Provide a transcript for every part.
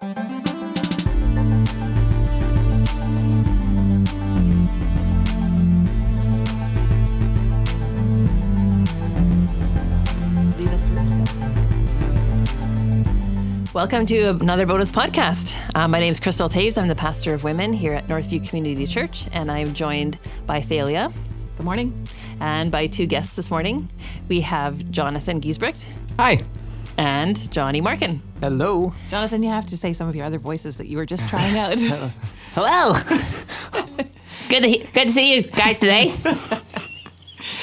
Welcome to another bonus podcast. Uh, my name is Crystal Taves. I'm the pastor of women here at Northview Community Church, and I'm joined by Thalia. Good morning. And by two guests this morning. We have Jonathan Giesbrecht. Hi. And Johnny Markin. Hello. Jonathan, you have to say some of your other voices that you were just trying out. Hello. good, to he- good to see you guys today.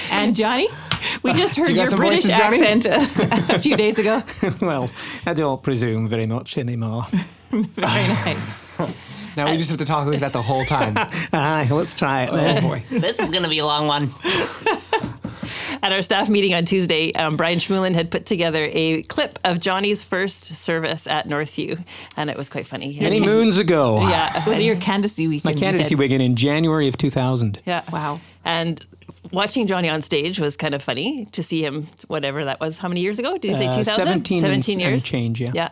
and Johnny, we just heard you your British voices, accent a, a few days ago. well, I don't presume very much anymore. Very nice. Now we just have to talk like that the whole time. Aye, let's try it. Oh boy. This is going to be a long one. At our staff meeting on Tuesday, um, Brian Schmulin had put together a clip of Johnny's first service at Northview, and it was quite funny. Many And moons ago. Yeah. Was it your candidacy weekend? My candidacy said? weekend in January of 2000. Yeah. Wow. And watching Johnny on stage was kind of funny to see him, whatever that was. How many years ago? Did you say Uh, 2000? 17 and- 17 and years. change, yeah. Yeah.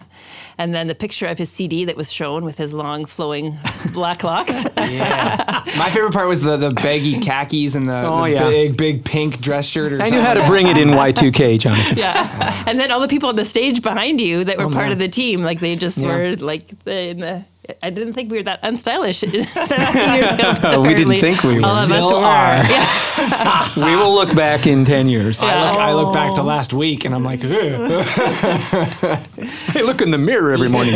And then the picture of his CD that was shown with his long flowing black locks. Yeah. My favorite part was the, the baggy khakis and the, Oh, the yeah. big, big pink dress shirt. Or I knew how to bring it in Y2K, Johnny. yeah. And then all the people on the stage behind you that were Oh, part man. of the team, like they just Yeah. were like the, in the. I didn't think we were that unstylish 17 years ago. We didn't think we were. All of us Still were. are. Yeah. we will look back in 10 years. I look, I look back to oh. last week and I'm like, Ugh. I look in the mirror every morning.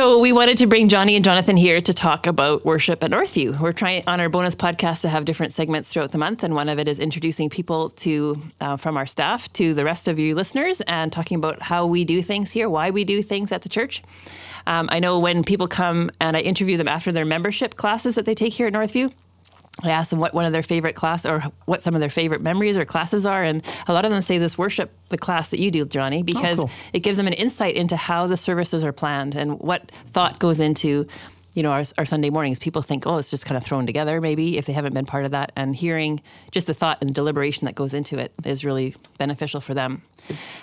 So we wanted to bring Johnny and Jonathan here to talk about worship at Northview. We're trying on our bonus podcast to have different segments throughout the month, and one of it is introducing people to uh, from our staff to the rest of you listeners and talking about how we do things here, why we do things at the church. Um, I know when people come and I interview them after their membership classes that they take here at Northview. I ask them what one of their favorite class or what some of their favorite memories or classes are, and a lot of them say this worship the class that you do, Johnny, because cool. it gives them an insight into how the services are planned and what thought goes into you know our, our sunday mornings. People think oh it's just kind of thrown together maybe if they haven't been part of that and hearing just the thought and deliberation that goes into it is really beneficial for them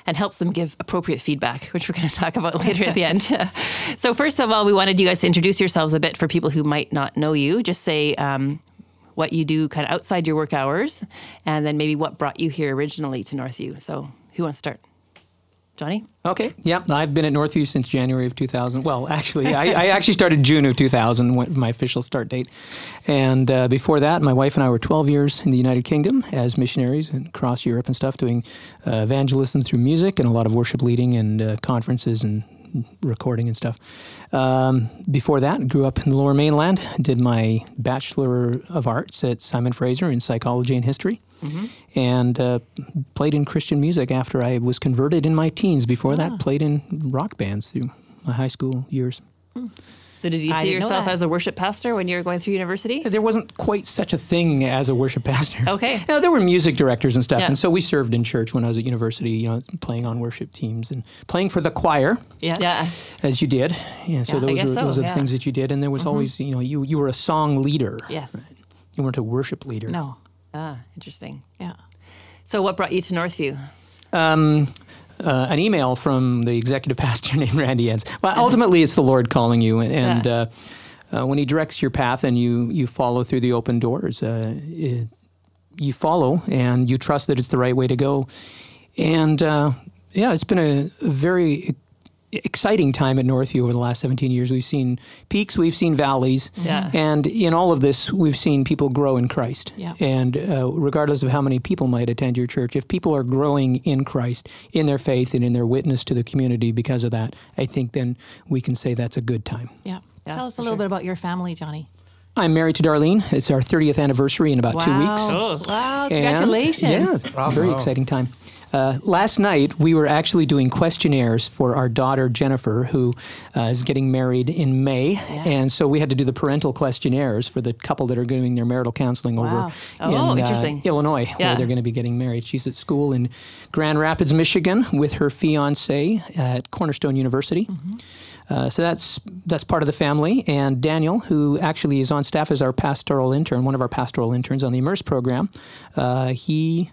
and helps them give appropriate feedback which we're going to talk about later at the end. So first of all we wanted you guys to introduce yourselves a bit for people who might not know you. Just say um, what you do kind of outside your work hours and then maybe what brought you here originally to northview so who wants to start johnny Okay. Yep. I've been at Northview since January of 2000. Well, actually, I, I actually started June of 2000, went my official start date. And uh, before that, my wife and I were 12 years in the United Kingdom as missionaries and across Europe and stuff, doing uh, evangelism through music and a lot of worship leading and uh, conferences and recording and stuff. Um, before that, grew up in the Lower Mainland. Did my Bachelor of Arts at Simon Fraser in psychology and history and uh, played in Christian music after I was converted in my teens. Before that, played in rock bands through my high school years. So did you I see yourself as a worship pastor when you were going through university? There wasn't quite such a thing as a worship pastor. Okay. Now, there were music directors and stuff, Yeah. and so we served in church when I was at university. You know, playing on worship teams and playing for the choir, Yes. Yeah. as you did. Yeah, so Yeah, I those guess are so, those are yeah. the things that you did, and there was always, you know, you you were a song leader. Yes. You weren't a worship leader. No. Ah, interesting. Yeah. So what brought you to Northview? um, uh, an email from the executive pastor named Randy Enns. Well, ultimately, it's the Lord calling you, and, and Yeah. uh, uh, when He directs your path and you you follow through the open doors, uh, it, you follow and you trust that it's the right way to go. And uh, yeah, it's been a, a very exciting time at Northview over the last 17 years. We've seen peaks, we've seen valleys, Yeah. and in all of this, we've seen people grow in Christ. Yeah. And uh, regardless of how many people might attend your church, if people are growing in Christ, in their faith, and in their witness to the community because of that, I think then we can say that's a good time. Yeah. Yeah, Tell us a little sure. bit about your family, Johnny. I'm married to Darlene. It's our 30th anniversary in about two weeks. Oh. Wow. And, Congratulations. yeah, very exciting time. Uh, last night, we were actually doing questionnaires for our daughter Jennifer, who uh, is getting married in May, and so we had to do the parental questionnaires for the couple that are doing their marital counseling Wow. over Oh, in uh. Illinois, Yeah. where they're going to be getting married. She's at school in Grand Rapids, Michigan, with her fiance at Cornerstone University. Uh, so that's that's part of the family. And Daniel, who actually is on staff as our pastoral intern, one of our pastoral interns on the Immerse program, uh, he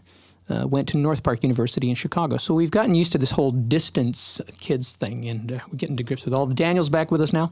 uh, went to North Park University in Chicago. So we've gotten used to this whole distance kids thing, and uh, we're getting to grips with all. Daniel's back with us now.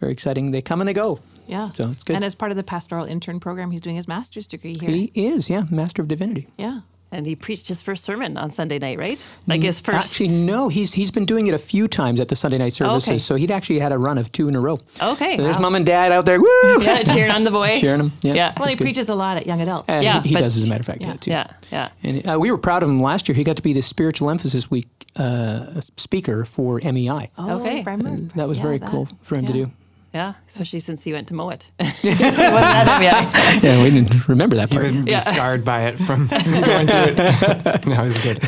Very exciting. They come and they go. Yeah. So it's good. And as part of the pastoral intern program, he's doing his master's degree here. He is, yeah, Master of Divinity. yeah. And he preached his first sermon on Sunday night, right? Like his first. Actually, no, he's he's been doing it a few times at the Sunday night services. okay. So he'd actually had a run of two in a row. Okay, So there's wow. mom and dad out there, woo! yeah, cheering on the boy. Cheering him. Yeah. Yeah. Well, he good. preaches a lot at young adults. And Yeah, he, he but- does, as a matter of fact, Yeah. yeah, too. Yeah, yeah. And uh, we were proud of him last year. He got to be the Spiritual Emphasis Week uh, speaker for MEI. Oh, Okay. if I remember. that was Yeah, very that- cool for him to do. Yeah, especially since he went to Moet. Wasn't that him? Yeah. Yeah, we didn't remember that part. You've been Yeah. scarred by it from going through it. no, it's good.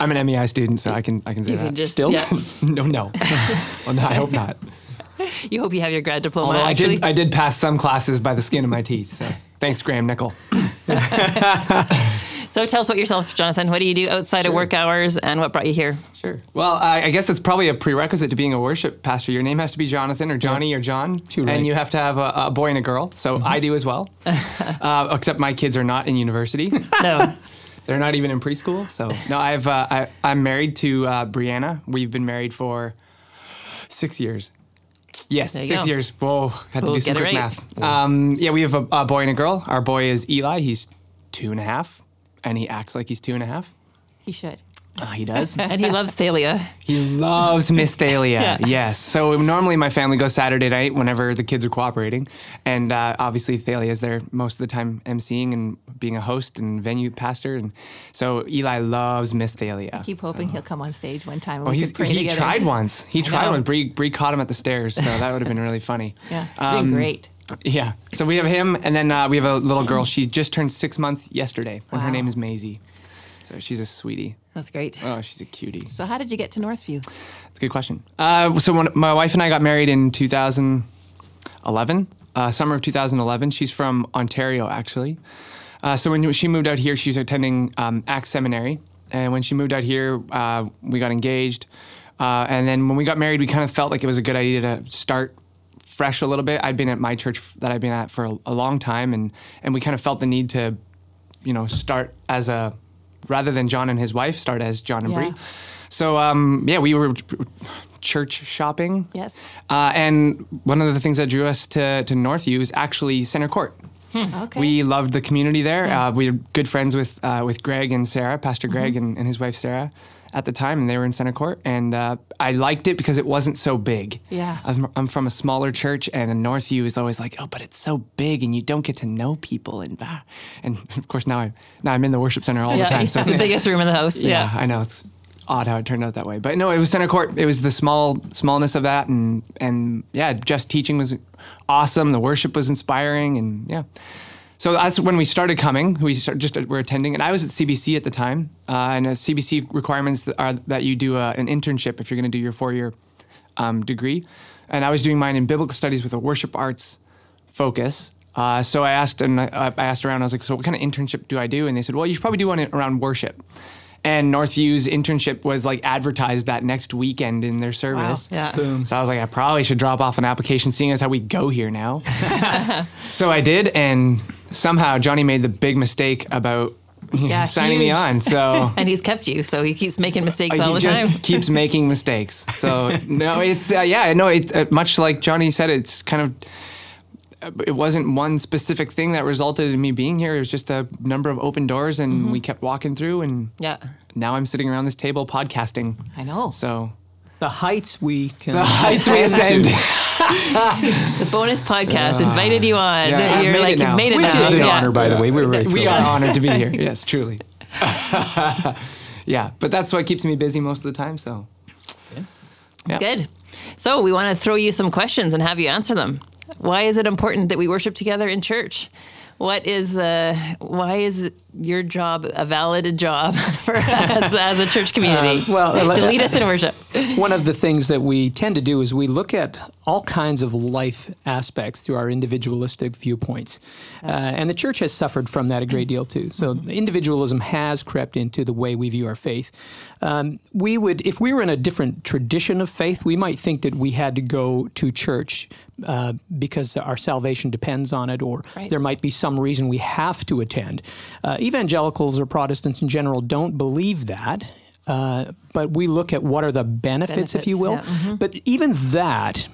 I'm an MEI student, so I can I can say You that. can just Still? Yeah. no, no. well, no, I hope not. You hope you have your grad diploma. Although I did, I did pass some classes by the skin of my teeth. So thanks, Graham Nickel. So tell us about yourself, Jonathan. What do you do outside of work hours, and what brought you here? Sure. Well, I I guess it's probably a prerequisite to being a worship pastor. Your name has to be Jonathan or Johnny or John, Too right. and you have to have a, a boy and a girl. So I do as well. uh, except my kids are not in university. No. They're not even in preschool. So no, I've uh, I, I'm married to uh, Brianna. We've been married for six years. Yes, six go. years. Whoa, had to We'll do some quick right. math. Um, yeah, we have a, a boy and a girl. Our boy is Eli. He's two and a half, and he acts like he's two and a half. He should. Uh, he does. and he loves Thalia. He loves Miss Thalia. Yes. So normally my family goes Saturday night whenever the kids are cooperating, and uh, obviously Thalia is there most of the time emceeing and being a host and venue pastor, and so Eli loves Miss Thalia. I keep hoping he'll come on stage one time. Well, we he's, can pray he together. tried once. He tried know. once. Bree, Bree caught him at the stairs, so that would have been really funny. Yeah. Um, been great. Yeah. So we have him, and then uh, we have a little girl. She just turned six months yesterday, and her Wow. name is Maisie. So she's a sweetie. That's great. Oh, she's a cutie. So how did you get to Northview? That's a good question. Uh, so when my wife and I got married in 2011, uh, summer of 2011, she's from Ontario actually. Uh, so when she moved out here, she was attending um, ACTS Seminary, and when she moved out here, uh, we got engaged. Uh, and then when we got married, we kind of felt like it was a good idea to start fresh a little bit. I'd been at my church that I've been at for a, a long time, and and we kind of felt the need to, you know, start as a rather than John and his wife, start as John and Yeah. Bree. So um, yeah, we were church shopping. Yes. Uh, and one of the things that drew us to to Northview is actually Center Court. Okay. We loved the community there. Uh, we were good friends with uh, with Greg and Sarah, Pastor Greg and, and his wife Sarah, at the time, and they were in Center Court. And uh, I liked it because it wasn't so big. Yeah. I'm, I'm from a smaller church, and in Northview is always like, oh, but it's so big, and you don't get to know people, and bah. and of course now I'm now I'm in the worship center all yeah, the time. Yeah. So the biggest room in the house. yeah, Yeah. I know it's odd how it turned out that way, but no, it was center court. It was the small smallness of that, and and yeah, Jeff's teaching was awesome. The worship was inspiring, and yeah. So that's when we started coming. We start, just were attending, and I was at CBC at the time. Uh, and uh, CBC requirements that are that you do uh, an internship if you're going to do your four year um, degree. And I was doing mine in biblical studies with a worship arts focus. Uh, so I asked and I, I asked around. I was like, "So what kind of internship do I do?" And they said, "Well, you should probably do one around worship." And Northview's internship was like advertised that next weekend in their service. Yeah. Boom. So I was like, I probably should drop off an application, seeing as how we go here now. so I did, and somehow Johnny made the big mistake about Yeah, signing me on. So And he's kept you, so he keeps making mistakes all he the just keeps making mistakes. So no, it's uh, yeah, no, it uh, much like Johnny said, it's kind of. uh, It wasn't one specific thing that resulted in me being here. It was just a number of open doors, and Mm-hmm. we kept walking through. And Yeah. now I'm sitting around this table podcasting. I know. So The heights we can. the heights we ascend ascend, The bonus podcast ah. invited you on. yeah, You're made it now. made it which now. is an Yeah. honor, by the way. We're very we are honored to be here. Yes, truly. yeah, but that's what keeps me busy most of the time. So It's good. So we want to throw you some questions and have you answer them. Why is it important that we worship together in church? What is the why is your job a valid job for us as a church community? well, to lead us in worship. one of the things that we tend to do is we look at all kinds of life aspects through our individualistic viewpoints. Uh, and the church has suffered from that a great deal too. So individualism has crept into the way we view our faith. Um, we would, if we were in a different tradition of faith, we might think that we had to go to church uh, because our salvation depends on it, or Right. there might be some reason we have to attend. Uh, evangelicals or Protestants in general don't believe that. Uh, but we look at what are the benefits, if you will. Benefits, yeah. But even that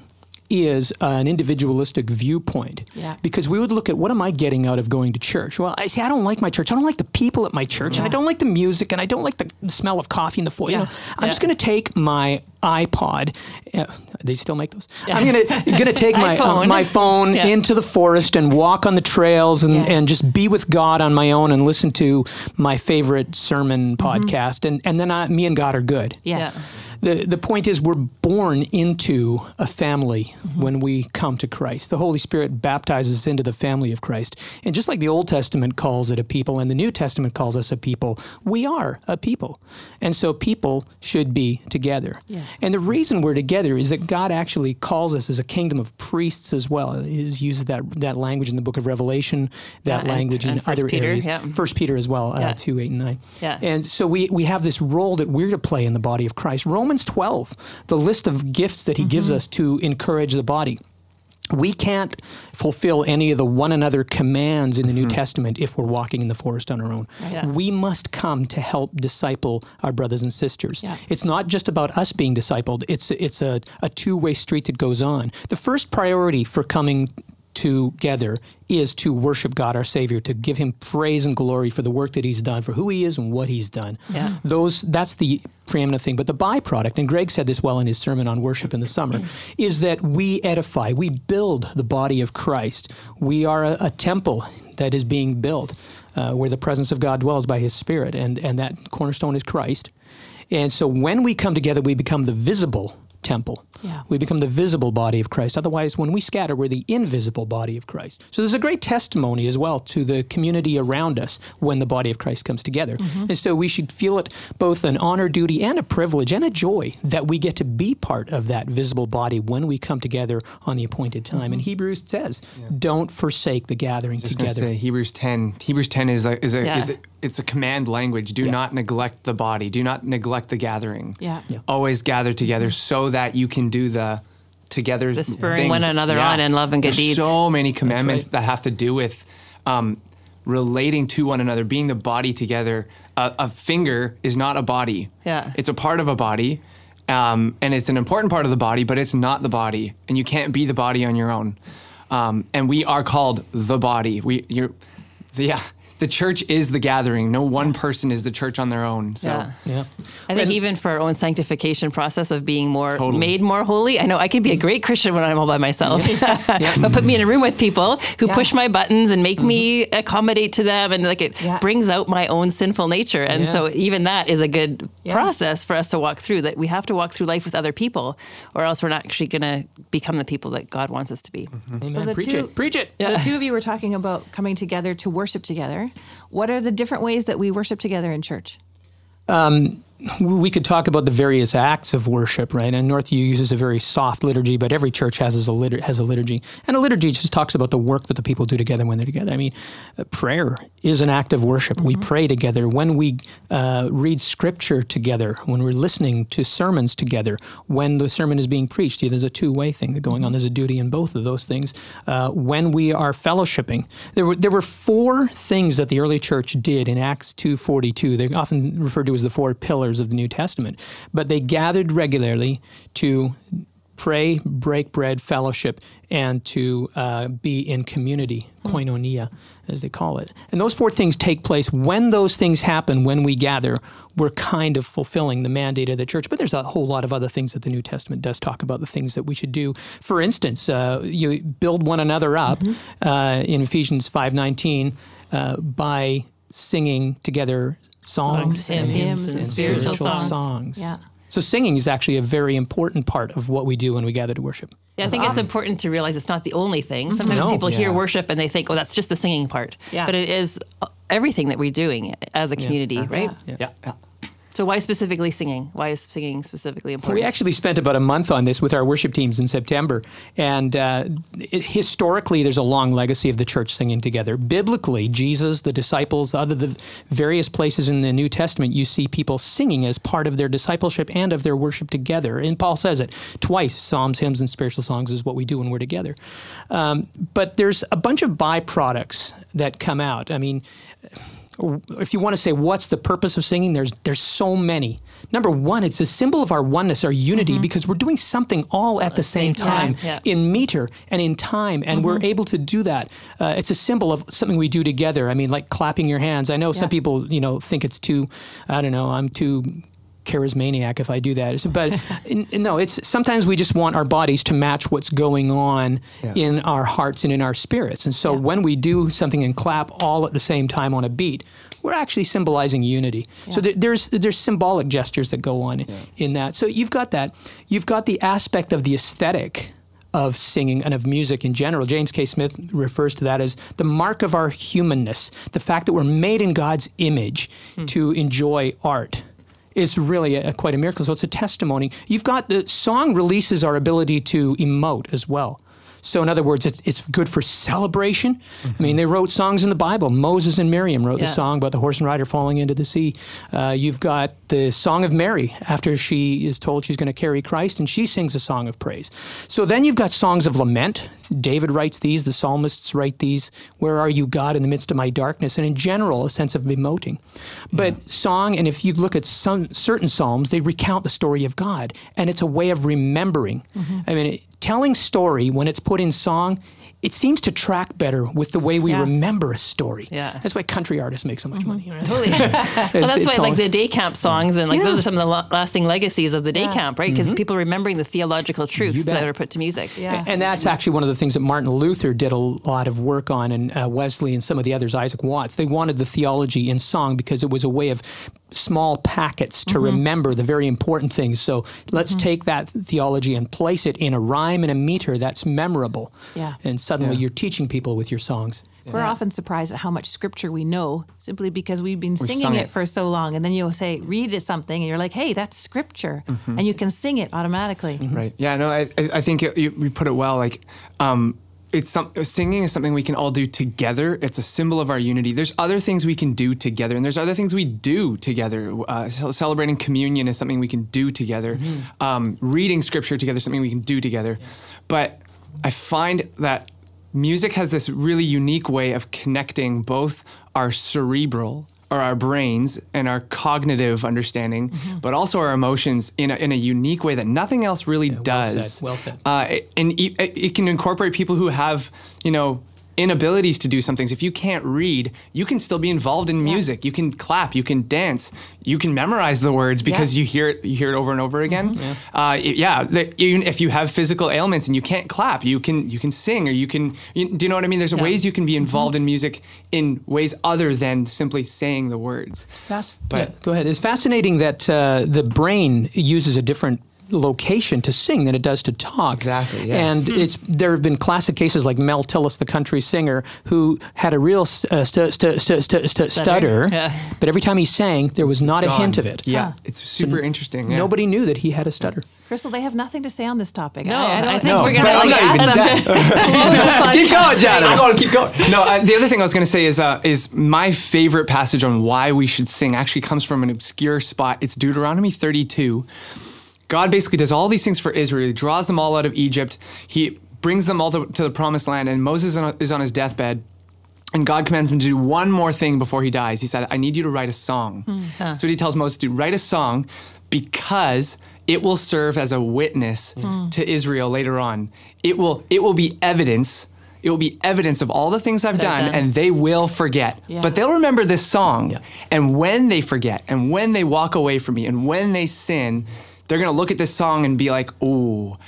is an individualistic viewpoint. Yeah. Because we would look at what am I getting out of going to church? Well, I see I don't like my church. I don't like the people at my church, and I don't like the music, and I don't like the smell of coffee in the foyer. You know, I'm just going to take my iPod. Uh, they still make those. I'm going to going to take my uh, my phone Yeah. into the forest and walk on the trails and, Yes. and just be with God on my own and listen to my favorite sermon podcast, and and then I, me and God are good. Yes. Yeah. The, the point is, we're born into a family when we come to Christ. The Holy Spirit baptizes us into the family of Christ. And just like the Old Testament calls it a people and the New Testament calls us a people, we are a people. And so people should be together. Yes. And the reason we're together is that God actually calls us as a kingdom of priests as well. He uses that, that language in the book of Revelation, that Yeah, and- language in First other Peter, areas. yeah. First Peter as well, uh, 2, 8, and 9. Yeah. And so we, we have this role that we're to play in the body of Christ. Romans 12, the list of gifts that he gives Mm-hmm. us to encourage the body. We can't fulfill any of the one another commands in the New Testament if we're walking in the forest on our own. Yeah. We must come to help disciple our brothers and sisters. Yeah. It's not just about us being discipled, it's, it's a, a two way street that goes on. The first priority for coming together is to worship God our Savior, to give him praise and glory for the work that he's done, for who he is and what he's done. Yeah. Those that's the preeminent thing. But the byproduct, and Greg said this well in his sermon on worship in the summer, is that we edify, we build the body of Christ. We are a, a temple that is being built uh, where the presence of God dwells by his Spirit, and, and that cornerstone is Christ. And so when we come together, we become the visible temple. Yeah. We become the visible body of Christ. Otherwise, when we scatter, we're the invisible body of Christ. So there's a great testimony as well to the community around us when the body of Christ comes together. Mm-hmm. And so we should feel it both an honor, duty, and a privilege and a joy that we get to be part of that visible body when we come together on the appointed time. And mm-hmm. Hebrews says, don't forsake the gathering Just gonna together. say Hebrews 10. Hebrews 10 is a is a, Yeah. is a it's a command language. Do not neglect the body. Do not neglect the gathering. Yeah. Yeah. Always gather together so that you can do the together The spurring things. one another on in love and good There's deeds. So many commandments right. that have to do with um, relating to one another, being the body together. A, a finger is not a body. Yeah. It's a part of a body. Um, and it's an important part of the body, but it's not the body, and you can't be the body on your own. Um, and we are called the body. We, you're, the, yeah, the church is the gathering. No one person is the church on their own. So Yeah. Yeah. I think even for our own sanctification process of being more Totally. made more holy, I know I can be a great Christian when I'm all by myself. but put me in a room with people who Yeah. push my buttons and make me mm-hmm. accommodate to them and like it Yeah. brings out my own sinful nature. And Yeah. so even that is a good Yeah. process for us to walk through that we have to walk through life with other people or else we're not actually going to become the people that God wants us to be. Mm-hmm. Mm-hmm. Amen. the Preach two- it. Preach it. The two of you were talking about coming together to worship together. What are the different ways that we worship together in church? Um, we could talk about the various acts of worship, right? And Northview uses a very soft liturgy, but every church has a litur- has a liturgy, and a liturgy just talks about the work that the people do together when they're together. I mean, uh, prayer is an act of worship. We pray together when we uh, read scripture together, when we're listening to sermons together, when the sermon is being preached. Yeah, there's a two way thing going on. There's a duty in both of those things. Uh, when we are fellowshipping, there were there were four things that the early church did in Acts two forty two. They're often referred to as the four pillars of the New Testament, but they gathered regularly to pray, break bread, fellowship, and to uh, be in community, koinonia, as they call it. And those four things take place. When those things happen, when we gather, we're kind of fulfilling the mandate of the church. But there's a whole lot of other things that the New Testament does talk about, the things that we should do. For instance, uh, you build one another up uh, in Ephesians 5.19 uh, by singing together songs, Songs, hymns, and spiritual songs. Yeah. So singing is actually a very important part of what we do when we gather to worship. Yeah, I think it's important to realize it's not the only thing. Sometimes No. people hear worship and they think, "Oh, that's just the singing part." Yeah. But it is uh, everything that we're doing as a community, right? Yeah. yeah, yeah. So why specifically singing? Why is singing specifically important? We actually spent about a month on this with our worship teams in September. And uh, it, historically, there's a long legacy of the church singing together. Biblically, Jesus, the disciples, other the various places in the New Testament, you see people singing as part of their discipleship and of their worship together. And Paul says it twice Psalms, hymns, and spiritual songs is what we do when we're together. Um, but there's a bunch of byproducts that come out. I mean, if you want to say what's the purpose of singing, there's there's so many. Number one, it's a symbol of our oneness, our unity, because we're doing something all at the same time yeah. in meter and in time, and we're able to do that. Uh, it's a symbol of something we do together. I mean, like clapping your hands. I know some people, you know, think it's too. I don't know. I'm too charismaniac if I do that. But no, it's sometimes we just want our bodies to match what's going on in our hearts and in our spirits. And so when we do something and clap all at the same time on a beat, we're actually symbolizing unity. So there, there's there's symbolic gestures that go on in that. So you've got that. You've got the aspect of the aesthetic of singing and of music in general. James K. Smith refers to that as the mark of our humanness, the fact that we're made in God's image hmm. to enjoy art. Is really a, quite a miracle. So it's a testimony. You've got the song releases our ability to emote as well. So in other words, it's, it's good for celebration. I mean, they wrote songs in the Bible. Moses and Miriam wrote Yeah. the song about the horse and rider falling into the sea. Uh, you've got the Song of Mary after she is told she's going to carry Christ, and she sings a song of praise. So then you've got songs of lament. David writes these. The psalmists write these. Where are you, God, in the midst of my darkness? And in general, a sense of emoting. But song, and if you look at some certain psalms, they recount the story of God, and it's a way of remembering. I mean, it, telling story when it's put in song. It seems to track better with the way we Yeah. remember a story. Yeah. That's why country artists make so much mm-hmm. money. right? Totally. well, that's why, like the day camp songs, and like Yeah. those are some of the la- lasting legacies of the day Yeah. camp, right? Because mm-hmm. people remembering the theological truths that are put to music. Yeah. And that's actually one of the things that Martin Luther did a lot of work on, and uh, Wesley and some of the others, Isaac Watts. They wanted the theology in song because it was a way of small packets to mm-hmm. remember the very important things. So let's take that theology and place it in a rhyme and a meter that's memorable. Yeah. And suddenly you're teaching people with your songs. We're often surprised at how much scripture we know simply because we've been singing sung it. it. for so long. And then you'll say, read it something, and you're like, hey, that's scripture. And you can sing it automatically. Right. Yeah. No. I, I I think you, you you put it well. Like, um, it's some singing is something we can all do together. It's a symbol of our unity. There's other things we can do together, and there's other things we do together. Uh, celebrating communion is something we can do together. Um, reading scripture together is something we can do together. But I find that music has this really unique way of connecting both our cerebral or our brains and our cognitive understanding, Mm-hmm. but also our emotions in a, in a unique way that nothing else really well does. said, well said. Uh, it- and it, it can incorporate people who have, you know, inabilities to do some things. If you can't read, you can still be involved in music. You can clap. You can dance. You can memorize the words because Yeah. you hear it. You hear it over and over again. Uh, it- yeah. the- even if you have physical ailments and you can't clap, you can you can sing or you can. You, do you know what I mean? There's ways you can be involved in music in ways other than simply saying the words. Fast, But- yeah, go ahead. It's fascinating that uh, the brain uses a different location to sing than it does to talk. Exactly, yeah. And it's there have been classic cases like Mel Tillis, the country singer, who had a real st- st- st- st- st- st- stutter, Yeah. but every time he sang, there was not a hint of it. Yeah, it's super interesting. yeah. Nobody knew that he had a stutter. Crystal, they have nothing to say on this topic. No, I, I, don't I think think we're gonna like ask them to close the podcast. Keep going, Janet. I'm going to keep going. No, uh, the other thing I was going to say is uh, is my favorite passage on why we should sing actually comes from an obscure spot. It's Deuteronomy 32. God basically does all these things for Israel. He draws them all out of Egypt. He brings them all to, to the promised land, and Moses is on his deathbed. And God commands him to do one more thing before he dies. He said, I need you to write a song. Hmm, so what he tells Moses to do, write a song because it will serve as a witness hmm. to Israel later on. It will it will be evidence. It will be evidence of all the things I've done, done. and they will forget. Yeah. But they'll remember this song. Yeah. And when they forget, and when they walk away from me, and when they sin, they're gonna look at this song and be like, "Oh,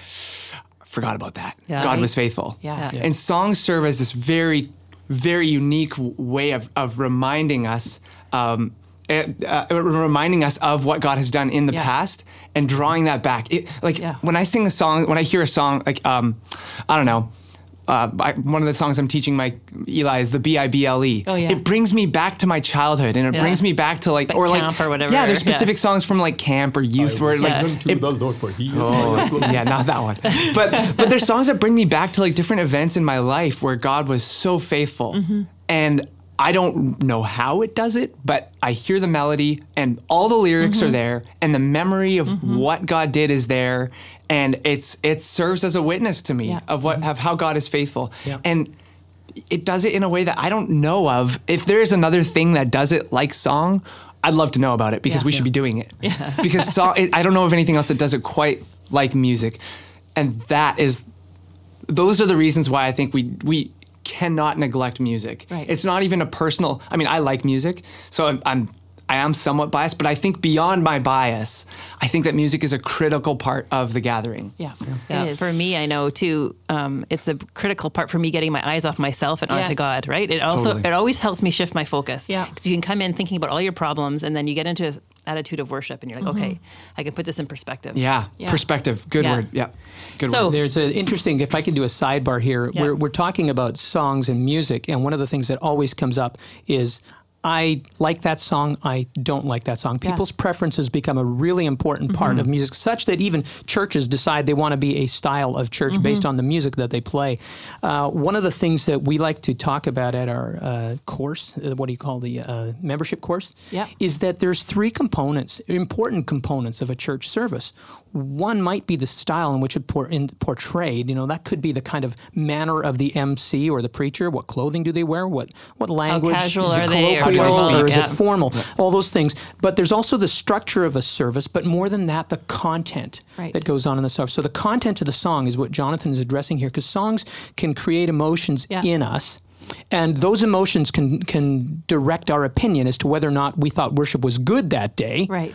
forgot about that. Yeah. God was faithful." Yeah. Yeah. And songs serve as this very, very unique way of, of reminding us, um, eh, uh, reminding us of what God has done in the Yeah. past and drawing that back. It, like Yeah. when I sing a song, when I hear a song, like um, I don't know. Uh, I, one of the songs I'm teaching my Eli is the B I B L E. Oh, yeah. It brings me back to my childhood, and it Yeah. brings me back to like Like or camp like or whatever, Yeah, there's yeah. specific songs from like camp or youth where like Yeah. it- the Lord for He is Oh, yeah, not that one. But but there's songs that bring me back to like different events in my life where God was so faithful. Mm-hmm. And I don't know how it does it, but I hear the melody and all the lyrics Mm-hmm. are there and the memory of what God did is there and it's it serves as a witness to me Yeah. of what mm-hmm. of how God is faithful. Yeah. And it does it in a way that I don't know of. If there is another thing that does it like song, I'd love to know about it because Yeah. we should be doing it. Because song, it, I don't know of anything else that does it quite like music, and that is, those are the reasons why I think we we cannot neglect music. Right. It's not even a personal. I mean, I like music, so I'm. I'm I am somewhat biased, but I think beyond my bias, I think that music is a critical part of the gathering. Yeah, Yeah, it is. for me, I know too. Um, it's a critical part for me getting my eyes off myself and onto God. Right. It also Totally. it always helps me shift my focus. Yeah. because you can come in thinking about all your problems, and then you get into attitude of worship, and you're like, okay, I can put this in perspective. Yeah, Yeah. perspective. Good Yeah. word. Yeah, good So- word. There's an interesting, if I can do a sidebar here, Yeah. we're, we're talking about songs and music, and one of the things that always comes up is I like that song, I don't like that song. Yeah. People's preferences become a really important part of music, such that even churches decide they want to be a style of church based on the music that they play. Uh, one of the things that we like to talk about at our uh, course, uh, what do you call the uh, membership course, Yeah. is that there's three components, important components of a church service. One might be the style in which it por- in, portrayed. You know, that could be the kind of manner of the MC or the preacher. What clothing do they wear? What what language? is it they, or colloquial or is it Yeah. formal? All those things. But there's also the structure of a service. But more than that, the content Right. that goes on in the service. So the content of the song is what Jonathan is addressing here, because songs can create emotions Yeah. in us. And those emotions can can direct our opinion as to whether or not we thought worship was good that day, right.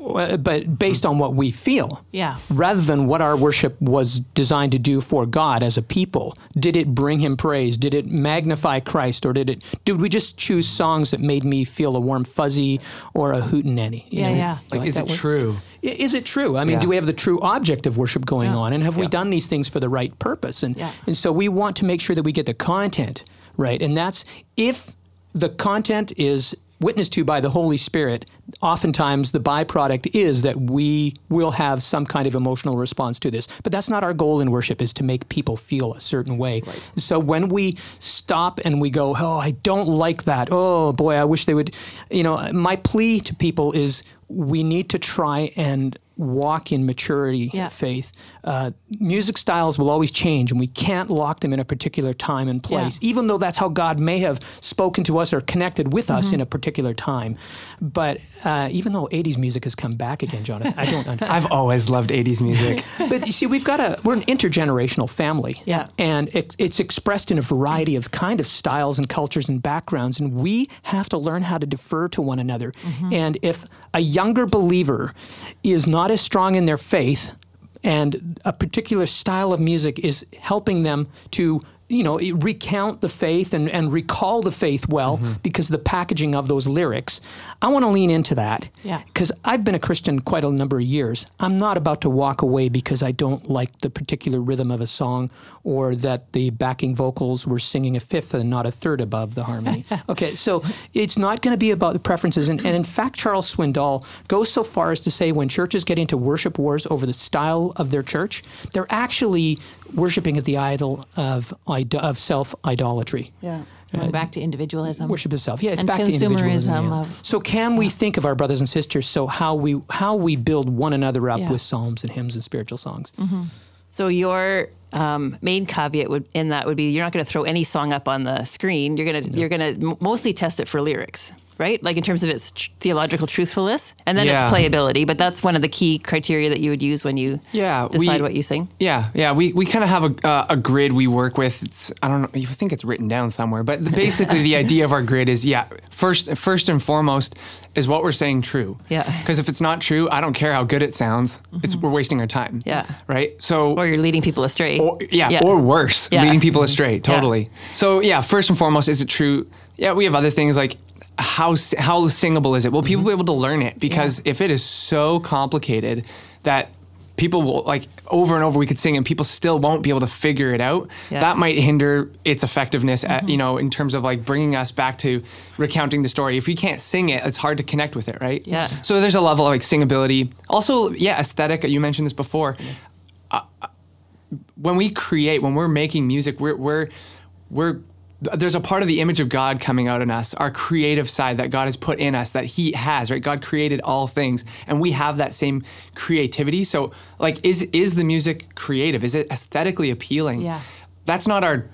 Uh, but based on what we feel, Yeah. rather than what our worship was designed to do for God as a people. Did it bring Him praise? Did it magnify Christ, or did it? Did we just choose songs that made me feel a warm fuzzy or a hootenanny? you Yeah, know? yeah. You Like, is it word? true? Is it true? I mean, Yeah. do we have the true object of worship going Yeah. on? And have we done these things for the right purpose? And, Yeah. and so we want to make sure that we get the content right. And that's if the content is witnessed to by the Holy Spirit, oftentimes the byproduct is that we will have some kind of emotional response to this. But that's not our goal in worship is to make people feel a certain way. So when we stop and we go, "Oh, I don't like that. Oh, boy, I wish they would." You know, my plea to people is we need to try and walk in maturity Yeah. faith. Uh, music styles will always change, and we can't lock them in a particular time and place, even though that's how God may have spoken to us or connected with us in a particular time. But uh, even though 80s music has come back again, Jonathan, I don't understand. I've always loved 80s music. but you see, we've got a we're an intergenerational family, Yeah. and it, it's expressed in a variety of kind of styles and cultures and backgrounds, and we have to learn how to defer to one another. And if a younger believer is not as strong in their faith, and a particular style of music is helping them to you know recount the faith and, and recall the faith well mm-hmm. because of the packaging of those lyrics i want to lean into that Yeah. because I've been a Christian quite a number of years. I'm not about to walk away because I don't like the particular rhythm of a song or that the backing vocals were singing a fifth and not a third above the harmony. okay, so it's not going to be about the preferences. And, and in fact, Charles Swindoll goes so far as to say when churches get into worship wars over the style of their church, they're actually worshiping at the idol of, of self idolatry. Yeah. Going back to individualism. Worship of self. Yeah, it's And back to individualism. consumerism yeah. of- so can we think of our brothers and sisters? So how we how we build one another up Yeah. with psalms and hymns and spiritual songs. So your um, main caveat would in that would be you're not going to throw any song up on the screen. You're gonna you're gonna m- mostly test it for lyrics, right? Like in terms of its tr- theological truthfulness, and then Yeah. its playability. But that's one of the key criteria that you would use when you Yeah, decide we- what you sing. Yeah, yeah. We, we kind of have a, uh, a grid we work with. It's, I don't know. I think it's written down somewhere. But basically, the idea of our grid is yeah. First, first and foremost, is what we're saying true? Yeah. Because if it's not true, I don't care how good it sounds. It's we're wasting our time. Yeah. Right. So. Or you're leading people astray. Or, yeah, or worse, Yeah. leading people astray. Totally. So yeah, first and foremost, is it true? Yeah, we have other things like how how singable is it? Will people mm-hmm. be able to learn it? Because if it is so complicated that people will like over and over we could sing and people still won't be able to figure it out Yeah. that might hinder its effectiveness at, mm-hmm. you know in terms of like bringing us back to recounting the story if we can't sing it it's hard to connect with it right Yeah. so there's a level of like singability also yeah aesthetic you mentioned this before uh, uh, when we create when we're making music we're we're we're there's a part of the image of God coming out in us, our creative side that God has put in us that He has, right? God created all things, and we have that same creativity. So, like, is is the music creative? Is it aesthetically appealing? Yeah. That's not our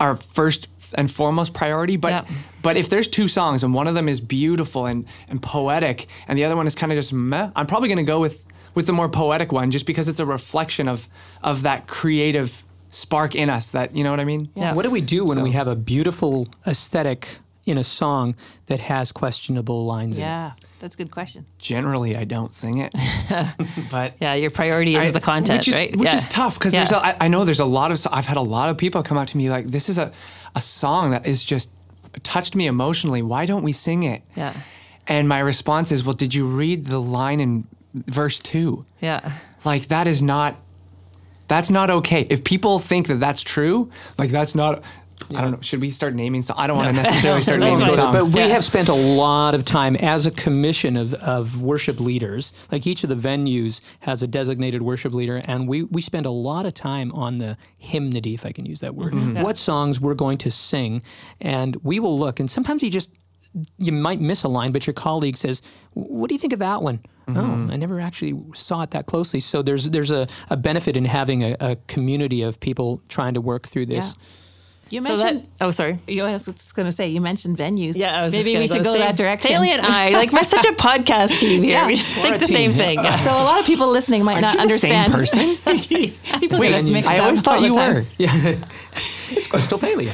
our first and foremost priority, but Yeah. but if there's two songs and one of them is beautiful and and poetic, and the other one is kind of just meh, I'm probably going to go with with the more poetic one, just because it's a reflection of of that creative spark in us. That you know what I mean? Yeah. What do we do when we have a beautiful aesthetic in a song that has questionable lines in it? Yeah, that's a good question. Generally, I don't sing it, but Yeah, your priority is I- the content, which is, right? Which yeah. is tough because Yeah. there's a, I, I know there's a lot of I've had a lot of people come up to me like this is a a song that is just touched me emotionally. Why don't we sing it? Yeah. And my response is, well, did you read the line in verse two? Yeah. Like that is not that's not okay. If people think that that's true, like that's not. I don't know. Should we start naming? songs? I don't want to necessarily start naming songs. But we Yeah. have spent a lot of time as a commission of, of worship leaders. Like each of the venues has a designated worship leader, and we, we spend a lot of time on the hymnody, if I can use that word. Mm-hmm. What songs we're going to sing, and we will look. And sometimes you just you might miss a line, but your colleague says, "What do you think of that one?" Mm-hmm. Oh, I never actually saw it that closely. So there's there's a, a benefit in having a, a community of people trying to work through this. You So mentioned. that, oh, sorry. you, I was just going to say, you mentioned venues. Yeah, I was Maybe just we gonna should go the that direction. Haley and I, like, we're such a podcast team here. Yeah. We just think a the same thing. Yeah. So a lot of people listening might Aren't not you the same understand. person? people Wait, get us mixed I always thought you time. were. Yeah, it's Crystal Thalia.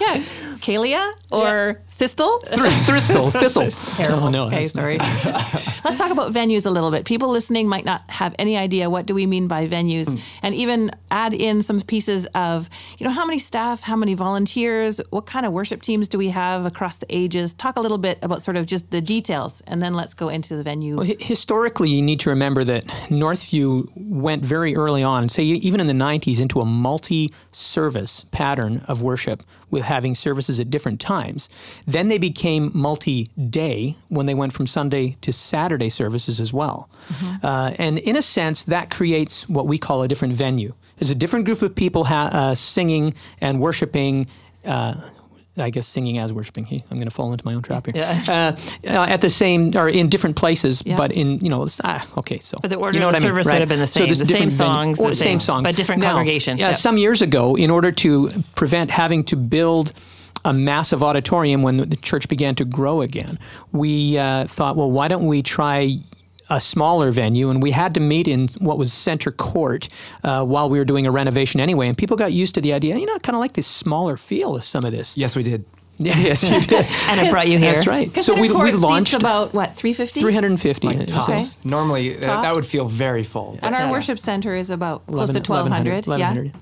Yeah, Kalia or Thistle. Thr- Thistle, thistle. Oh, no, Okay, sorry. Let's talk about venues a little bit. People listening might not have any idea what do we mean by venues, Hmm. and even add in some pieces of, you know, how many staff, how many volunteers, what kind of worship teams do we have across the ages? Talk a little bit about sort of just the details, and then let's go into the venue. Hi- Historically, you need to remember that Northview went very early on, say even in the 90s, into a multi service pattern of worship with having services at different times. Then they became multi day when they went from Sunday to Saturday services as well. Uh, and in a sense, that creates what we call a different venue. There's a different group of people ha- uh, singing and worshiping. Uh, I guess singing as worshiping. I'm going to fall into my own trap here. Yeah. Uh, uh, at the same or in different places, Yeah. but in you know, ah, okay. So But the order you know of what the I mean, service would right? have been the So same, there's the same different venue- songs, or the same same- songs, but different Now, congregation. Yeah, Yep. some years ago, in order to prevent having to build a massive auditorium when the church began to grow again, we uh, thought, well, why don't we try a smaller venue, and we had to meet in what was Center Court uh, while we were doing a renovation anyway. And people got used to the idea, you know, I kind of like this smaller feel of some of this. Yes, we did. Yes, you did. And it brought you here. That's right. So we, Center we launched about what 350 350. Like tops. Okay. Normally, uh, that would feel very full. and our Yeah. worship center is about close 11 to 1200 1100.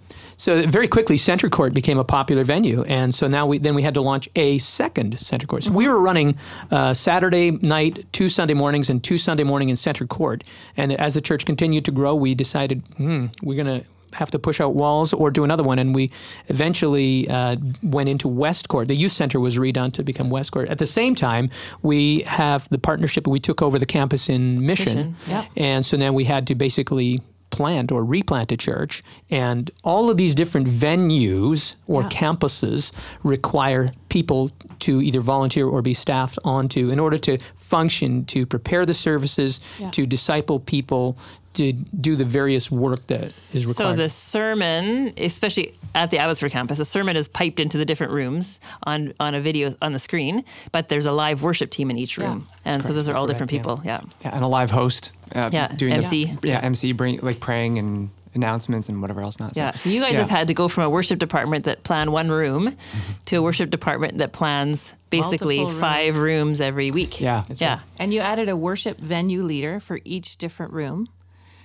So very quickly, Center Court became a popular venue, and so now we then we had to launch a second Center Court. So we were running uh, Saturday night, two Sunday mornings, and two Sunday morning in Center Court. And as the church continued to grow, we decided hmm, we're going to have to push out walls or do another one. And we eventually uh, went into West Court. The youth center was redone to become West Court. At the same time, we have the partnership. We took over the campus in Mission, Mission, yep. and so then we had to basically plant or replant a church. And all of these different venues or Yeah. campuses require people to either volunteer or be staffed onto in order to function, to prepare the services, Yeah. to disciple people, to do the various work that is required. So the sermon, especially at the Abbotsford campus, the sermon is piped into the different rooms on, on a video on the screen, but there's a live worship team in each room. And so those are all different people. Yeah. Yeah, and a live host. Uh, Yeah, doing MC. The, yeah, MC, bring like praying and announcements and whatever else not. Yeah. So you guys yeah. have had to go from a worship department that plan one room to a worship department that plans basically Multiple five rooms every week. Yeah, Yeah. right. And you added a worship venue leader for each different room.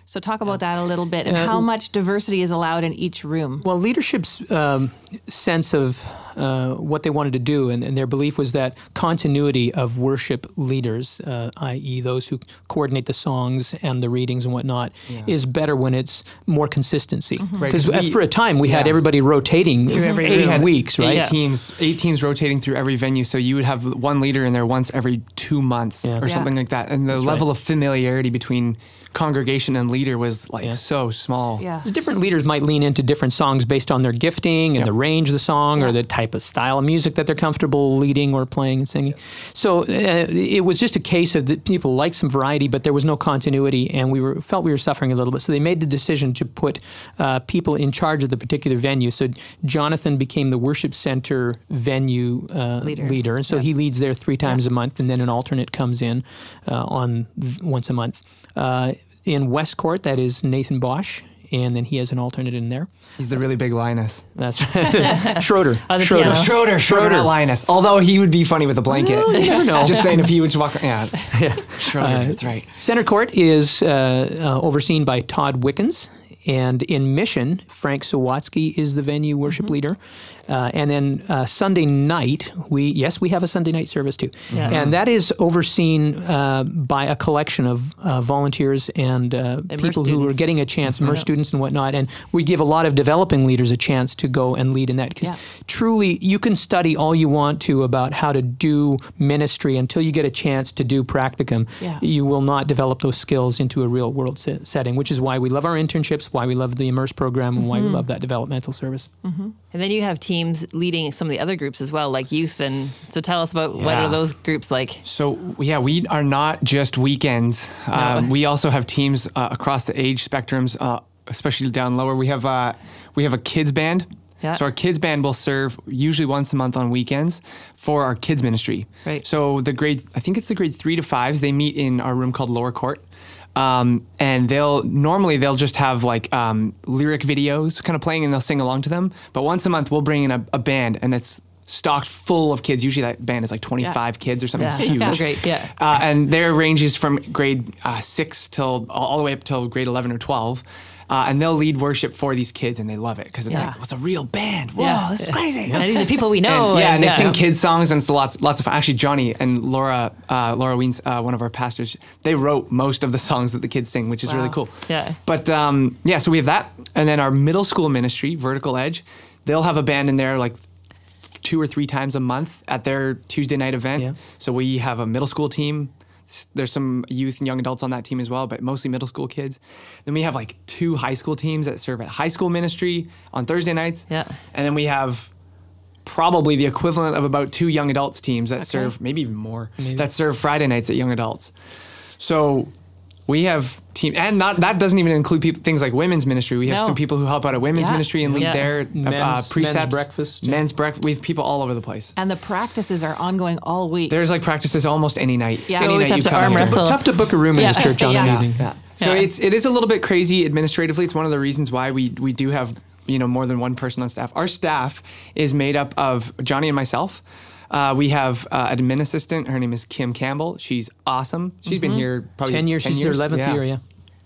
So talk about that a little bit and how much diversity is allowed in each room. Well, leadership's um, sense of uh, what they wanted to do, and, and their belief was that continuity of worship leaders, uh, i.e., those who coordinate the songs and the readings and whatnot, is better when it's more consistency. Right, Because 'cause we- for a time we had everybody rotating every eight room. weeks, right? Eight Yeah. teams, eight teams rotating through every venue. So you would have one leader in there once every two months Yeah. or Yeah. something like that. And the right. level of familiarity between congregation and leader was like Yeah. so small. Yeah. Different leaders might lean into different songs based on their gifting and Yep. the range of the song or the type of style of music that they're comfortable leading or playing and singing. So uh, it was just a case of that people liked some variety, but there was no continuity, and we were felt we were suffering a little bit. So they made the decision to put uh, people in charge of the particular venue. So Jonathan became the worship center venue uh, Leader. and so he leads there three times a month, and then an alternate comes in uh, on th- once a month. In West Court, that is Nathan Bosch, and then he has an alternate in there. He's the really big Linus. That's Schroeder. On the Schroeder. Schroeder, Schroeder, not Linus. Although he would be funny with a blanket. Well, you never know. Just saying, if he would just walk, yeah, yeah. Schroeder. Uh, that's right. Center Court is uh, uh, overseen by Todd Wickens. And in Mission, Frank Sawatsky is the venue worship leader. Uh, and then uh, Sunday night, we yes, we have a Sunday night service too, Yeah. and that is overseen uh, by a collection of uh, volunteers and uh, people who are getting a chance, immerse students and whatnot. And we give a lot of developing leaders a chance to go and lead in that because Yeah. truly, you can study all you want to about how to do ministry until you get a chance to do practicum. Yeah. You will not develop those skills into a real world se- setting, which is why we love our internships, why we love the Immerse program, and why we love that developmental service. And then you have teams leading some of the other groups as well, like youth. And so tell us about what are those groups like? So yeah, we are not just weekends. Um, we also have teams uh, across the age spectrums, uh, especially down lower. We have uh, we have a kids band. Yeah. So our kids band will serve usually once a month on weekends for our kids ministry. Right. So the grade, I think it's the grade three to fives. They meet in our room called lower court. Um, and they'll normally they'll just have like um, lyric videos kind of playing and they'll sing along to them. But once a month we'll bring in a, a band and it's stocked full of kids. Usually that band is like 25 kids or something Yeah, huge. that's great. Yeah. Uh, and their ranges from grade uh, six till all all the way up till grade 11 or 12. Uh, and they'll lead worship for these kids and they love it because it's Yeah. like, what's a real band? Whoa, this is crazy. And these are people we know. And, yeah, and they yeah. sing kids songs and it's lots, lots of fun. Actually, Johnny and Laura, uh, Laura Weens, uh, one of our pastors, they wrote most of the songs that the kids sing, which is really cool. Yeah. But um, yeah, so we have that, and then our middle school ministry, Vertical Edge, they'll have a band in there like two or three times a month at their Tuesday night event. Yeah. So we have a middle school team. There's some youth and young adults on that team as well, but mostly middle school kids. Then we have like two high school teams that serve at high school ministry on Thursday nights. Yeah. And then we have probably the equivalent of about two young adults teams that serve maybe even more that serve Friday nights at young adults. So we have team and not that doesn't even include people things like women's ministry. We have No. some people who help out at women's Yeah. ministry and lead Yeah. their uh, Men's- uh, men's breakfast, yeah. men's breakfast. We have people all over the place. And the practices are ongoing all week. There's like practices almost any night. Yeah. any always night have to come arm wrestle. Tough to book a room in Yeah. this church on Yeah. an Yeah. evening. Yeah. So Yeah. it's it is a little bit crazy administratively. It's one of the reasons why we we do have you know more than one person on staff. Our staff is made up of Johnny and myself. Uh, we have uh, an admin assistant. Her name is Kim Campbell. She's awesome. She's been here probably 10 years. She's her 11th year, yeah.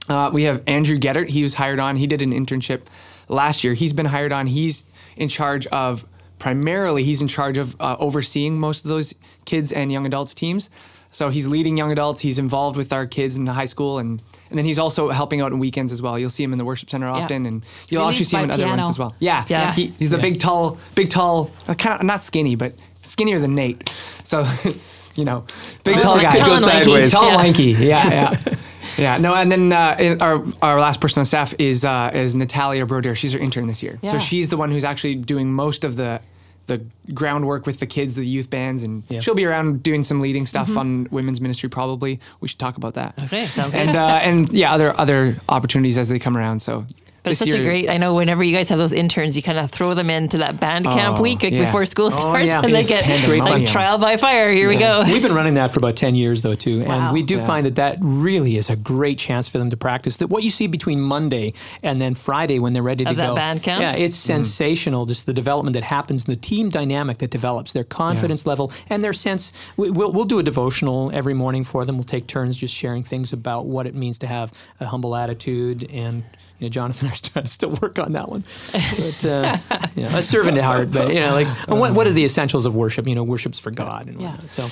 Uh, we have Andrew Gettert. He was hired on. He did an internship last year. He's been hired on. He's in charge of primarily. He's in charge of uh, overseeing most of those kids and young adults teams. So he's leading young adults. He's involved with our kids in high school, and and then he's also helping out on weekends as well. You'll see him in the worship center often, and you'll He actually see him in by other ones as well. Yeah, Yeah. He, he's the Yeah. big tall, big tall, uh, kind of not skinny, but skinnier than Nate. So, you know, big Oh, tall guy, could go Tall, lanky. sideways. tall, Yeah. lanky. Yeah, yeah. Yeah, no, and then uh, in- our our last person on staff is uh, is Natalia Broder. She's our intern this year, Yeah. so she's the one who's actually doing most of the the groundwork with the kids, the youth bands, and Yeah. she'll be around doing some leading stuff on women's ministry. Probably we should talk about that. Okay, sounds good. And uh, and yeah, other other opportunities as they come around. So But it's this such a great. I know whenever you guys have those interns, you kind of throw them into that band camp Oh, week like, yeah. before school oh, starts, yeah. and they get like trial by fire. Here we go. We've been running that for about 10 years, though, too. Wow. And we do Yeah. find that that really is a great chance for them to practice. That what you see between Monday and then Friday when they're ready Of to that go. band camp? Yeah, it's sensational, just the development that happens, the team dynamic that develops, their confidence level, and their sense. We, we'll, we'll do a devotional every morning for them. We'll take turns just sharing things about what it means to have a humble attitude and You know, Jonathan and I still, still work on that one. But uh, you know, a servant at heart. But you know, like what, what are the essentials of worship? You know, worship's for God and Yeah. whatnot. So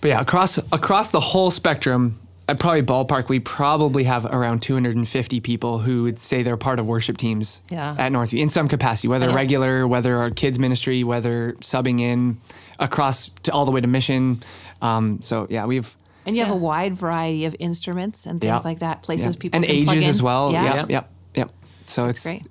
But yeah, across across the whole spectrum, I'd probably ballpark. We probably have around 250 people who would say they're part of worship teams Yeah. at Northview in some capacity, whether regular, whether our kids ministry, whether subbing in, across to all the way to mission. Um, so yeah, we've And you have a wide variety of instruments and things Yeah. like that, places yeah. people and can plug ages in. as well. Yeah. Yep, Yep. Yep, yep. So it's great.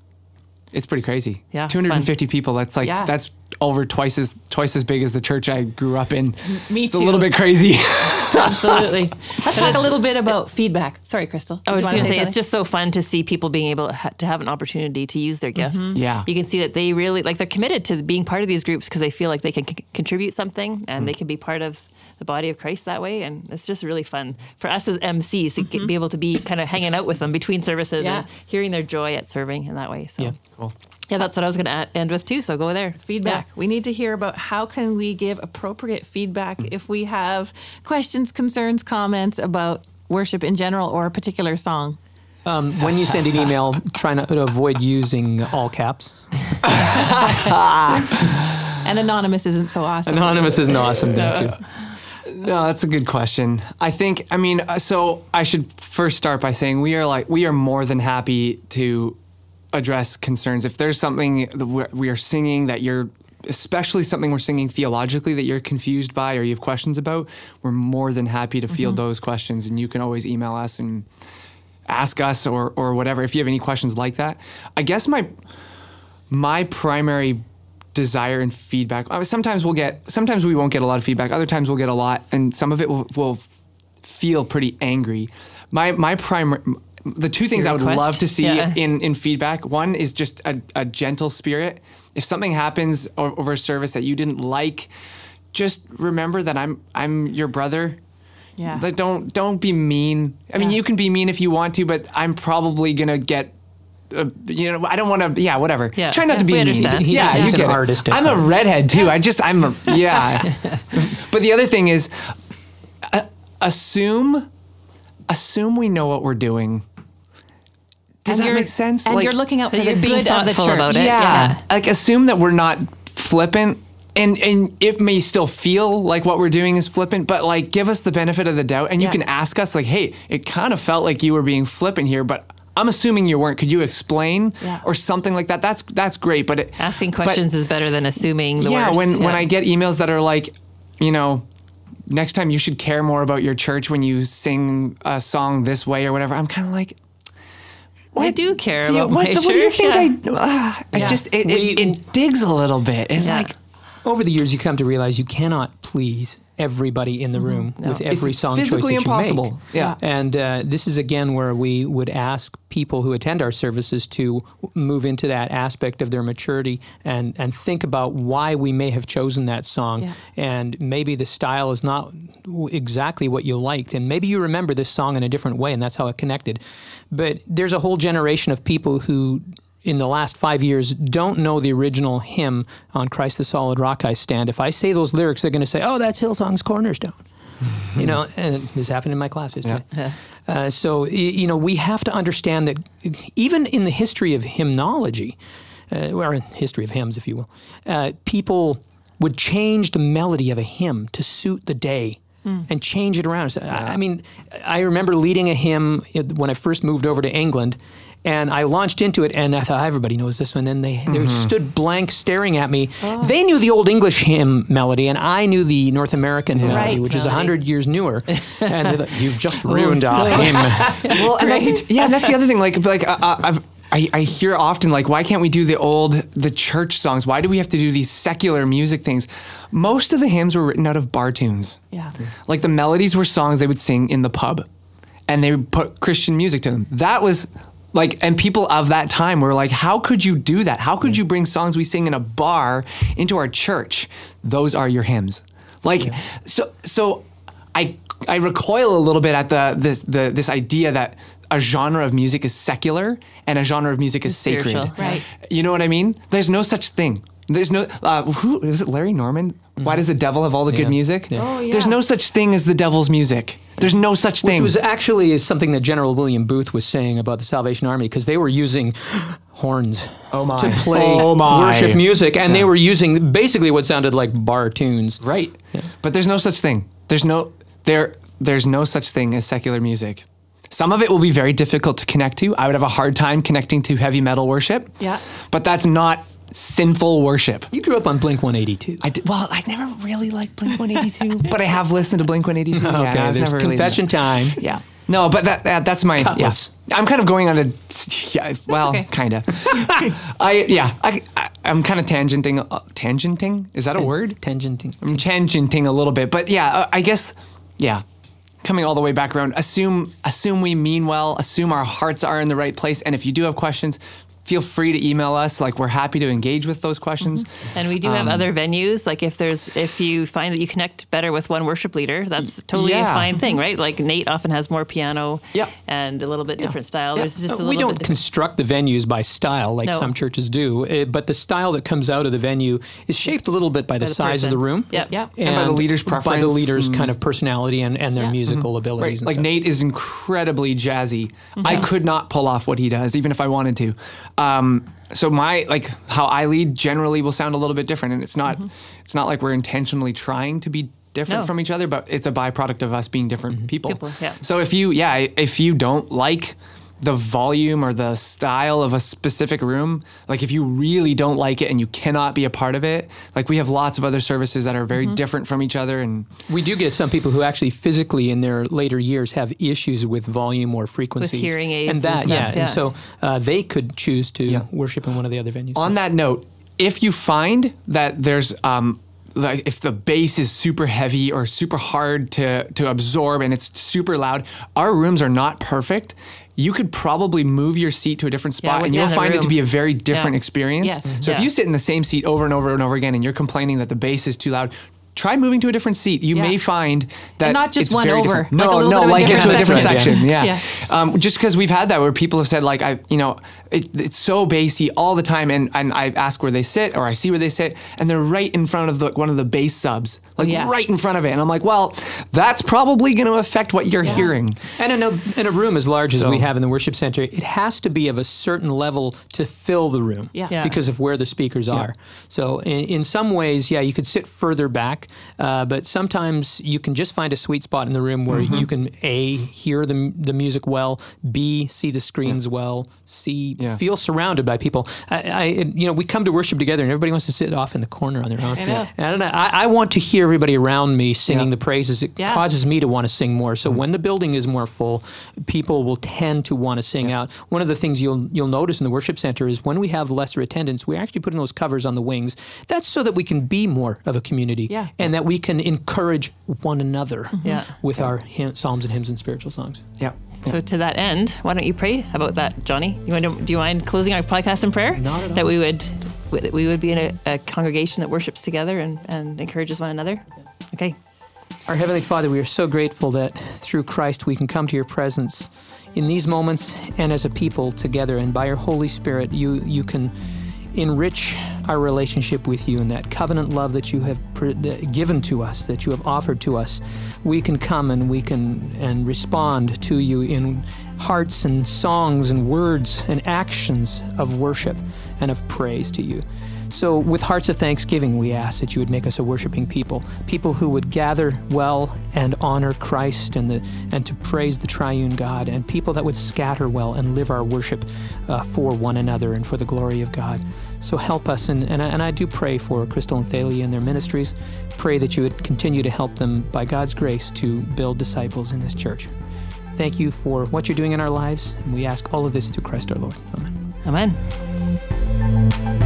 It's pretty crazy. Yeah, 250 people. That's like Yeah. that's over twice as twice as big as the church I grew up in. me too. It's a little bit crazy. Absolutely. Let's talk a little bit about feedback. Sorry, Crystal. I was just going to wanna say, it's just so fun to see people being able to have an opportunity to use their gifts. Mm-hmm. Yeah. You can see that they really, like, they're committed to being part of these groups because they feel like they can c- contribute something and mm. they can be part of the body of Christ that way. And it's just really fun for us as MCs to get, be able to be kind of hanging out with them between services Yeah. and hearing their joy at serving in that way. So, Yeah. Cool. Yeah, that's what I was going to end with too. So go there. feedback. We need to hear about how can we give appropriate feedback Mm. if we have questions, concerns, comments about worship in general or a particular song. um, when you send an email, try not to avoid using all caps. And anonymous isn't so awesome. Anonymous is an awesome thing too. No, that's a good question. I think, I mean, uh, so I should first start by saying we are like, we are more than happy to address concerns. If there's something that we are singing that you're, especially something we're singing theologically that you're confused by or you have questions about, we're more than happy to field those questions. And you can always email us and ask us or, or whatever if you have any questions like that. I guess my, my primary desire and feedback. uh, Sometimes we'll get, sometimes we won't get a lot of feedback. Other times we'll get a lot, and some of it will, will feel pretty angry. My my primary, the two things Your I would request? love to see Yeah. in in feedback. One is just a, a gentle spirit. If something happens o- over a service that you didn't like, just remember that I'm I'm your brother. Yeah. Like, don't don't be mean. I mean, you can be mean if you want to, but I'm probably gonna get. Uh, you know, I don't want to. Yeah, whatever. Yeah. Try not Yeah, to be we mean. understand. He's- yeah, he's you an get it. artist I'm a redhead too. I just I'm a yeah. but the other thing is, uh, assume assume we know what we're doing. Does And that make sense? And you're looking out for the you're being good of the thoughtful church. about it. yeah, Yeah. like assume that we're not flippant. And, and it may still feel like what we're doing is flippant, but like give us the benefit of the doubt. And you can ask us, like, hey, it kind of felt like you were being flippant here, but I'm assuming you weren't. Could you explain Yeah. or something like that? That's that's great. But it, Asking but- questions is better than assuming the yeah, worst. when when I get emails that are like, you know, next time you should care more about your church when you sing a song this way or whatever. I'm kind of like, I do care do you, about what, my what do you church, think yeah. I? ah, I Yeah. just it, it, We- it digs a little bit. It's Yeah. like Over the years, you come to realize you cannot please everybody in the room with every It's song choice that physically you impossible. make. Yeah. And uh, this is again where we would ask people who attend our services to move into that aspect of their maturity and, and think about why we may have chosen that song. Yeah. And maybe the style is not exactly what you liked. And maybe you remember this song in a different way, and that's how it connected. But there's a whole generation of people who in the last five years don't know the original hymn on Christ the Solid Rock I Stand. If I say those lyrics, they're going to say, oh, that's Hillsong's Cornerstone. you know, and this happened in my class yesterday. Uh, so, you know, we have to understand that even in the history of hymnology, uh, or in history of hymns, if you will, uh, people would change the melody of a hymn to suit the day. And change it around. So, I I mean, I remember leading a hymn when I first moved over to England, and I launched into it, and I thought everybody knows this one. And they, they stood blank, staring at me. They knew the old English hymn melody, and I knew the North American melody, Right. which is a hundred years newer. and they thought, you've just ruined so- our hymn. well, and that's, yeah, and that's the other thing. Like, like uh, I've. I, I hear often like why can't we do the old the church songs why do we have to do these secular music things most of the hymns were written out of bar tunes Yeah. like the melodies were songs they would sing in the pub and they would put christian music to them that was like and people of that time were like how could you do that? How could you bring songs we sing in a bar into our church? Those are your hymns. Like so so i i recoil a little bit at the this the this idea that a genre of music is secular and a genre of music is sacred. Right. you know what i mean? There's no such thing There's no uh, who is it? Larry Norman. Why does the devil have all the Mm-hmm. Yeah. good music? Yeah. Oh, There's no such thing as the devil's music. There's no such thing. Which was actually is something that General William Booth was saying about the Salvation Army because they were using horns Oh my. to play Oh my. worship music, and they were using basically what sounded like bar tunes. right. But there's no such thing. There's no there. There's no such thing as secular music. Some of it will be very difficult to connect to. I would have a hard time connecting to heavy metal worship. Yeah. But that's not sinful worship. You grew up on Blink 182. I did, well, I never really liked Blink 182, but I have listened to Blink 182. okay, and I was there's never really confession time. Yeah. No, but that, that that's my Cutlass. yeah. I'm kind of going on a yeah, well, okay. kind of. I yeah, I, I I'm kind of tangenting uh, tangenting. Is that a word? Tangenting. I'm tangenting a little bit, but yeah, uh, I guess yeah. Coming all the way back around, assume assume we mean well, assume our hearts are in the right place, and if you do have questions, feel free to email us. Like we're happy to engage with those questions. And we do Um, have other venues. Like if there's if you find that you connect better with one worship leader, that's totally yeah. a fine thing, right? Like Nate often has more piano Yep. and a little bit different style. There's just a little we don't bit construct the venues by style like No. some churches do, uh, but the style that comes out of the venue is shaped a little bit by the, the size of the room. Yep. Yep. And by the leader's preference. By the preference leader's and- kind of personality and, and their Yeah. musical Right. abilities. and Like stuff. Nate is incredibly jazzy. I could not pull off what he does, even if I wanted to. Um, so my like how I lead generally will sound a little bit different, and it's not it's not like we're intentionally trying to be different No. from each other, but it's a byproduct of us being different people. People, yeah. So if you yeah if you don't like the volume or the style of a specific room, like if you really don't like it and you cannot be a part of it, like we have lots of other services that are very different from each other and We do get some people who actually physically in their later years have issues with volume or frequencies. with hearing aids And and that, stuff, yeah. yeah. And so uh, they could choose to Yeah. worship in one of the other venues. On that note, if you find that there's um, like if the bass is super heavy or super hard to to absorb and it's super loud, our rooms are not perfect. You could probably move your seat to a different spot, and you'll find it to be a very different Yeah. experience. Yes. So if you sit in the same seat over and over and over again, and you're complaining that the bass is too loud. Try moving to a different seat. You Yeah. may find that not just it's one very over, different. No, little no, bit of a like into a different different section. section. Yeah. Yeah. Um, just because we've had that where people have said like I, you know, it, it's so bassy all the time, and and I ask where they sit or I see where they sit, and they're right in front of the one of the bass subs, like Yeah. right in front of it, and I'm like, well, that's probably going to affect what you're hearing. And in a, in a room as large as we have in the worship center, it has to be of a certain level to fill the room Yeah. Yeah. because of where the speakers are. So, in, in some ways, yeah, you could sit further back, uh, but sometimes you can just find a sweet spot in the room where Mm-hmm. you can A, hear the, the music well, B, see the screens well, C, Yeah. feel surrounded by people. I, I, you know, we come to worship together and everybody wants to sit off in the corner on their own. I know. And I, I, want to hear everybody around me singing Yeah. the praises. It Yeah. causes me to want to sing more. So when the building is more full, people will tend to want to sing out. One of the things you'll you'll notice in the worship center is when we have lesser attendance, we're actually putting those covers on the wings. That's so that we can be more of a community Yeah. And that we can encourage one another mm-hmm. Yeah. with our hymn, psalms and hymns and spiritual songs. Yeah. So to that end, why don't you pray about that, Johnny? You want to, do you mind closing our podcast in prayer? Not at all. That we would that we would be in a, a congregation that worships together and, and encourages one another. Okay. Our Heavenly Father, we are so grateful that through Christ we can come to your presence in these moments and as a people together. And by your Holy Spirit, you, you can enrich our relationship with you and that covenant love that you have given to us, that you have offered to us. We can come and we can and respond to you in hearts and songs and words and actions of worship and of praise to you. So, with hearts of thanksgiving, we ask that you would make us a worshiping people, people who would gather well and honor Christ and, the, and to praise the triune God, and people that would scatter well and live our worship uh, for one another and for the glory of God. So, help us, and, and, I, and I do pray for Crystal and Thalia and their ministries. Pray that you would continue to help them, by God's grace, to build disciples in this church. Thank you for what you're doing in our lives, and we ask all of this through Christ our Lord. Amen. Amen.